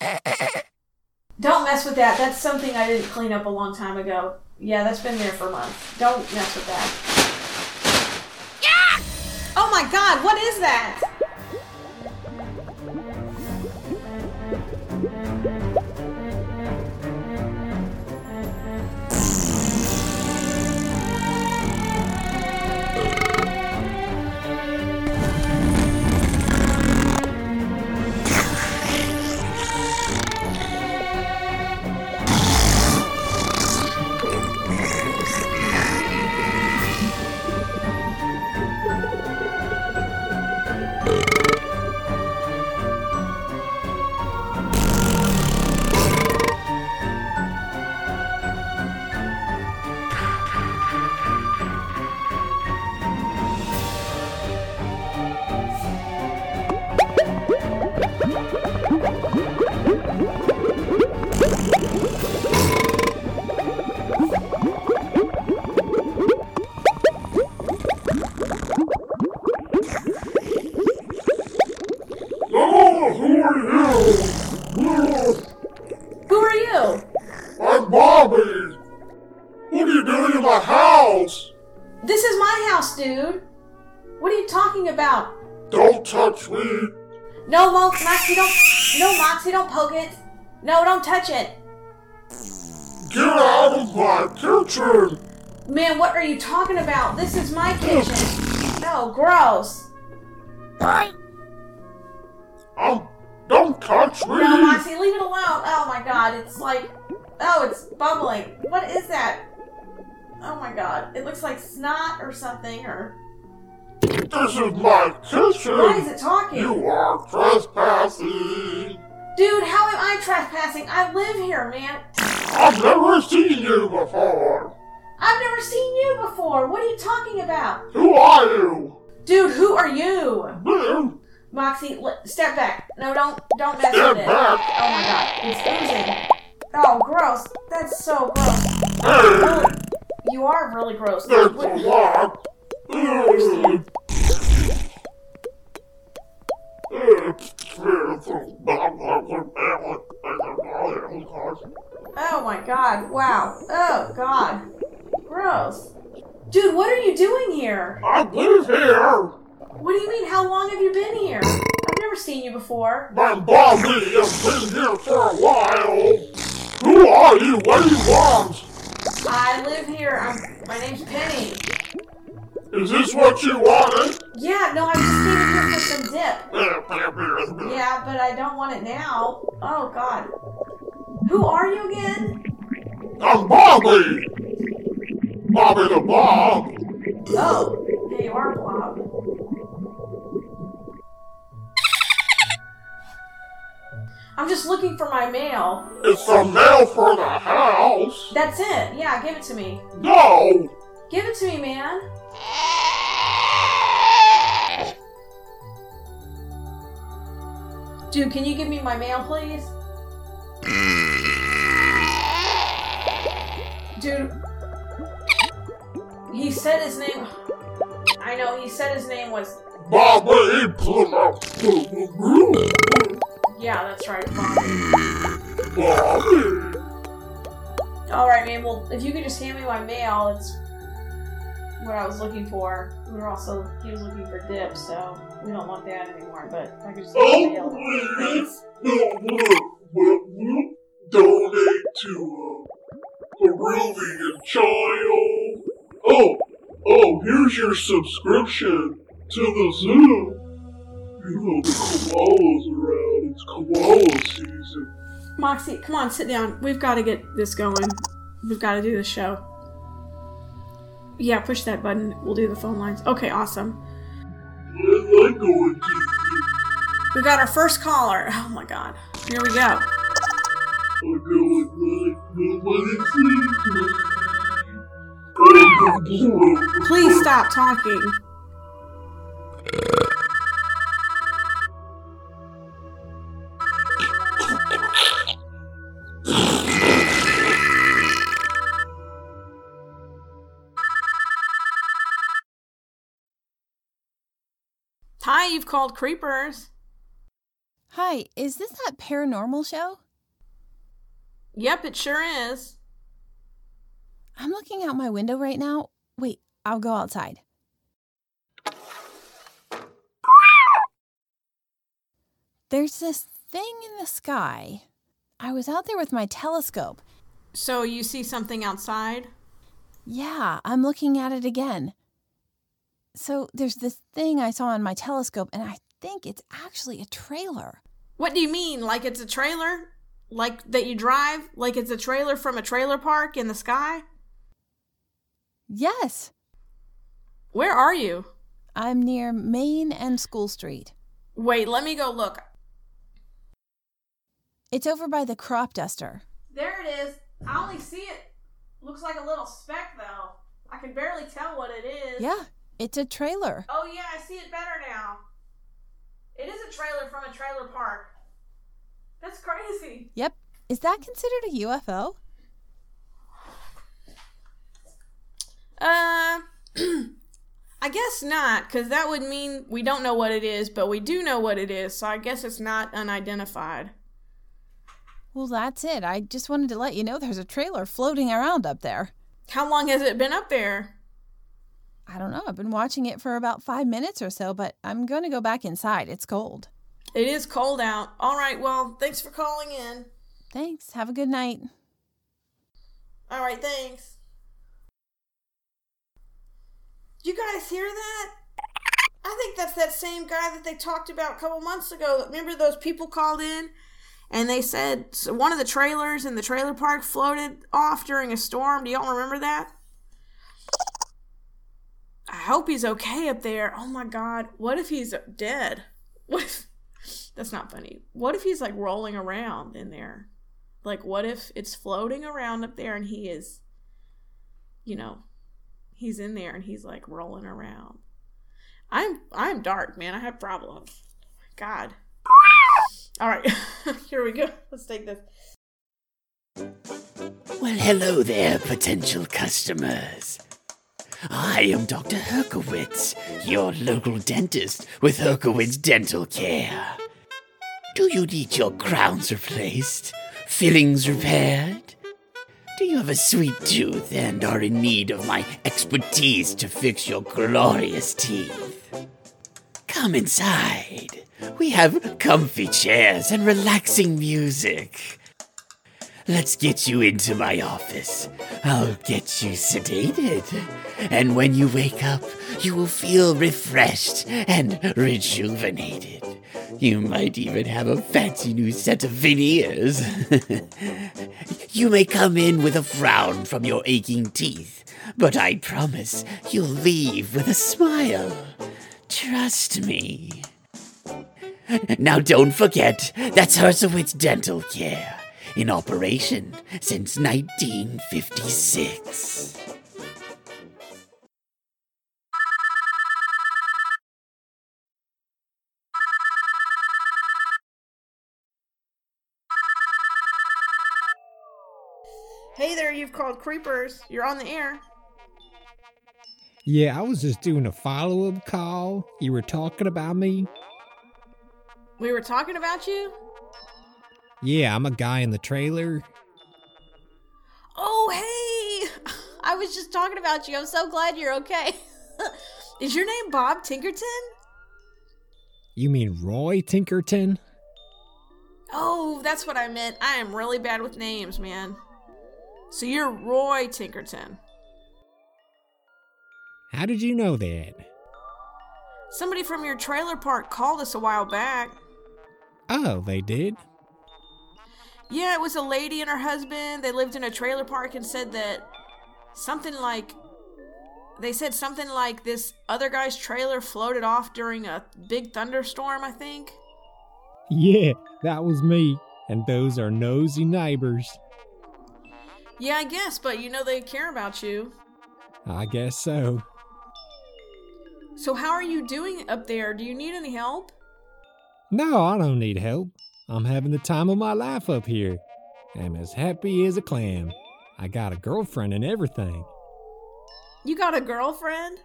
Don't mess with that. That's something I didn't clean up a long time ago. Yeah, that's been there for months. Don't mess with that. Yeah! Oh my god, what is that? Moxie, don't. No, Moxie, don't poke it. No, don't touch it. Get out of my kitchen. Man, what are you talking about? This is my kitchen. No, gross. Um, don't touch me. No, Moxie, leave it alone. Oh my god, it's like. Oh, it's bubbling. What is that? Oh my god. It looks like snot or something, or. This is my kitchen. Why is it talking? You are trespassing. Dude, how am I trespassing? I live here, man. I've never seen you before. I've never seen you before. What are you talking about? Who are you? Dude, who are you? Man, Moxie, step back. No, don't don't mess Step with it. back. Oh my god, it's oozing. Oh, gross. That's so gross. hey, Really, you are really gross. a lot. Oh my god, wow. Oh god. Gross. Dude, what are you doing here? I live here. What do you mean? How long have you been here? I've never seen you before. My Bobby has been here for a while. Who are you? What do you want? I live here. I'm, my name's Penny. Is this what you wanted? Yeah, no, I just in here for some dip. Yeah, but I don't want it now. Oh god. Who are you again? I'm Bobby. Bobby the Bob. Oh, there you are, Bob. I'm just looking for my mail. It's the mail for the house. That's it. Yeah, give it to me. No. Give it to me, man. Dude, can you give me my mail, please? Dude, he said his name. I know, he said his name was. Bobby Plymouth. Yeah, that's right, Bobby. Bobby. Alright, man, well, if you could just hand me my mail, it's what I was looking for. We were also, he was looking for dip, so we don't want that anymore, but I could just get oh, the. Oh, please. No, will, will you donate to uh, a Peruvian child? Oh, oh, here's your subscription to the zoo. You know the koalas around. It's koala season. Moxie, come on, sit down. We've got to get this going. We've got to do this show. Yeah, push that button. We'll do the phone lines. Okay, awesome. We got our first caller. Oh my god. Here we go. Please stop talking. Hi, you've called Creepers. Hi, is this that paranormal show? Yep, it sure is. I'm looking out my window right now. Wait, I'll go outside. There's this thing in the sky. I was out there with my telescope. So you see something outside? Yeah, I'm looking at it again. So there's this thing I saw on my telescope, and I think it's actually a trailer. What do you mean? Like it's a trailer? Like that you drive? Like it's a trailer from a trailer park in the sky? Yes, Where are you? I'm near Main and School Street. Wait, let me go look. It's over by the crop duster. There it is. I only see it. Looks like a little speck though. I can barely tell what it is. Yeah, it's a trailer. Oh yeah, I see it better now. It is a trailer from a trailer park. That's crazy. Yep. Is that considered a UFO? Uh, I guess not, because that would mean we don't know what it is, but we do know what it is, so I guess it's not unidentified. Well, that's it. I just wanted to let you know there's a trailer floating around up there. How long has it been up there? I don't know. I've been watching it for about five minutes or so, but I'm going to go back inside. It's cold. It is cold out. All right, well, thanks for calling in. Thanks. Have a good night. All right, thanks. You guys hear that? I think that's that same guy that they talked about a couple months ago. Remember those people called in and they said so one of the trailers in the trailer park floated off during a storm. Do y'all remember that? I hope he's okay up there. Oh my god, what if he's dead? What if That's not funny. What if he's like rolling around in there? Like what if it's floating around up there and he is you know, he's in there and he's like rolling around. I'm I'm dark, man. I have problems. God. All right. Here we go. Let's take this. Well, hello there, potential customers. I am Dr. Herkowitz, your local dentist with Herkowitz Dental Care. Do you need your crowns replaced? Fillings repaired? Do you have a sweet tooth and are in need of my expertise to fix your glorious teeth? Come inside. We have comfy chairs and relaxing music. Let's get you into my office. I'll get you sedated. And when you wake up, you will feel refreshed and rejuvenated. You might even have a fancy new set of veneers. you may come in with a frown from your aching teeth, but I promise you'll leave with a smile. Trust me. Now don't forget, that's Herkowitz Dental Care, in operation since 1956. Hey there, you've called Creepers. You're on the air. Yeah, I was just doing a follow up call. You were talking about me? We were talking about you? Yeah, I'm a guy in the trailer. Oh, hey! I was just talking about you. I'm so glad you're okay. Is your name Bob Tinkerton? You mean Roy Tinkerton? Oh, that's what I meant. I am really bad with names, man. So you're Roy Tinkerton. How did you know that? Somebody from your trailer park called us a while back. Oh, they did? Yeah, it was a lady and her husband. They lived in a trailer park and said that something like. They said something like this other guy's trailer floated off during a big thunderstorm, I think. Yeah, that was me. And those are nosy neighbors. Yeah, I guess, but you know they care about you. I guess so. So, how are you doing up there? Do you need any help? No, I don't need help. I'm having the time of my life up here. I'm as happy as a clam. I got a girlfriend and everything. You got a girlfriend?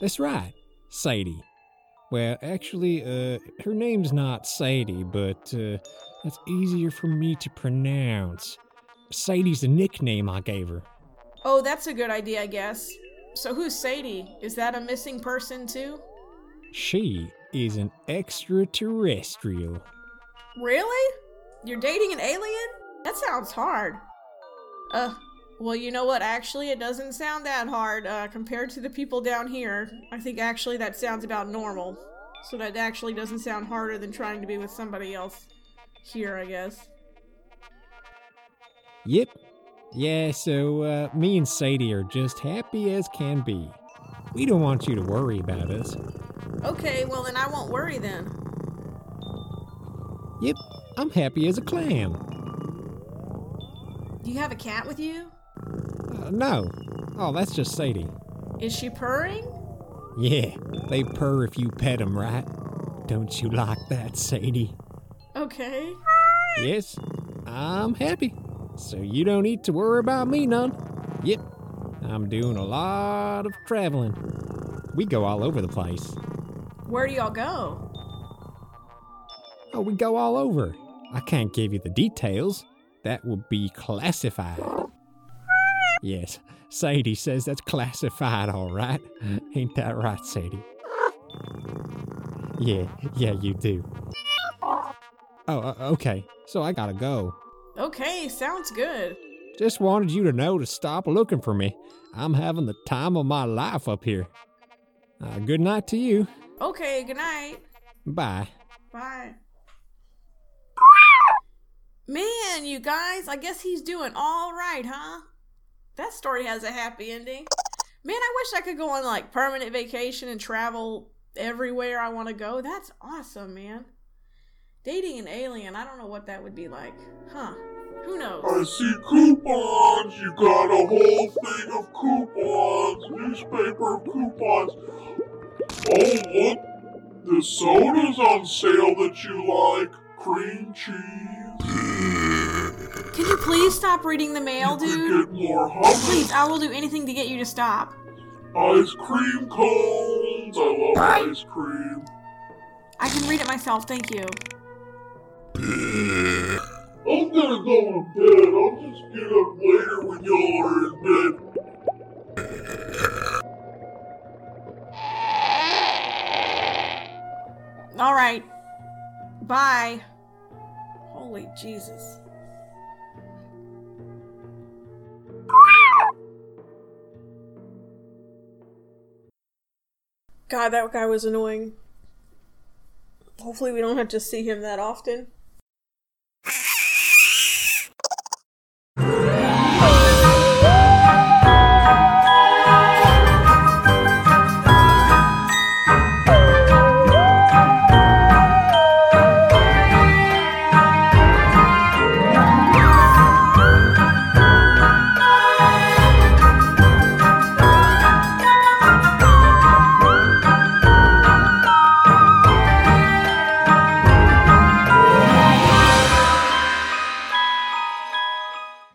That's right, Sadie. Well, actually, uh, her name's not Sadie, but uh, that's easier for me to pronounce. Sadie's the nickname I gave her. Oh, that's a good idea, I guess. So who's Sadie? Is that a missing person too? She is an extraterrestrial. Really? You're dating an alien? That sounds hard. Uh, well, you know what? Actually, it doesn't sound that hard uh, compared to the people down here. I think actually that sounds about normal. So that actually doesn't sound harder than trying to be with somebody else here, I guess. Yep. Yeah, so uh, me and Sadie are just happy as can be. We don't want you to worry about us. Okay, well then I won't worry then. I'm happy as a clam. Do you have a cat with you? Uh, no. Oh, that's just Sadie. Is she purring? Yeah, they purr if you pet 'em, right? Don't you like that, Sadie? Okay. Yes, I'm happy. So you don't need to worry about me none. Yep, I'm doing a lot of traveling. We go all over the place. Where do y'all go? Oh, we go all over. I can't give you the details. That would be classified. Yes, Sadie says that's classified, all right. Ain't that right, Sadie? Yeah, yeah, you do. Oh, uh, okay. So I gotta go. Okay, sounds good. Just wanted you to know to stop looking for me. I'm having the time of my life up here. Uh, good night to you. Okay, good night. Bye. Bye. Man, you guys, I guess he's doing all right, huh? That story has a happy ending. Man, I wish I could go on like permanent vacation and travel everywhere I want to go. That's awesome, man. Dating an alien, I don't know what that would be like. Huh. Who knows? I see coupons. You got a whole thing of coupons, newspaper coupons. Oh, look. The soda's on sale that you like. Cream cheese. Please stop reading the mail, dude? Please, I will do anything to get you to stop. Ice cream cones. I love ice cream. I can read it myself, thank you. I'm gonna go to bed. I'll just get up later when y'all are in bed. Alright. Bye. Holy Jesus. God, that guy was annoying. Hopefully, we don't have to see him that often.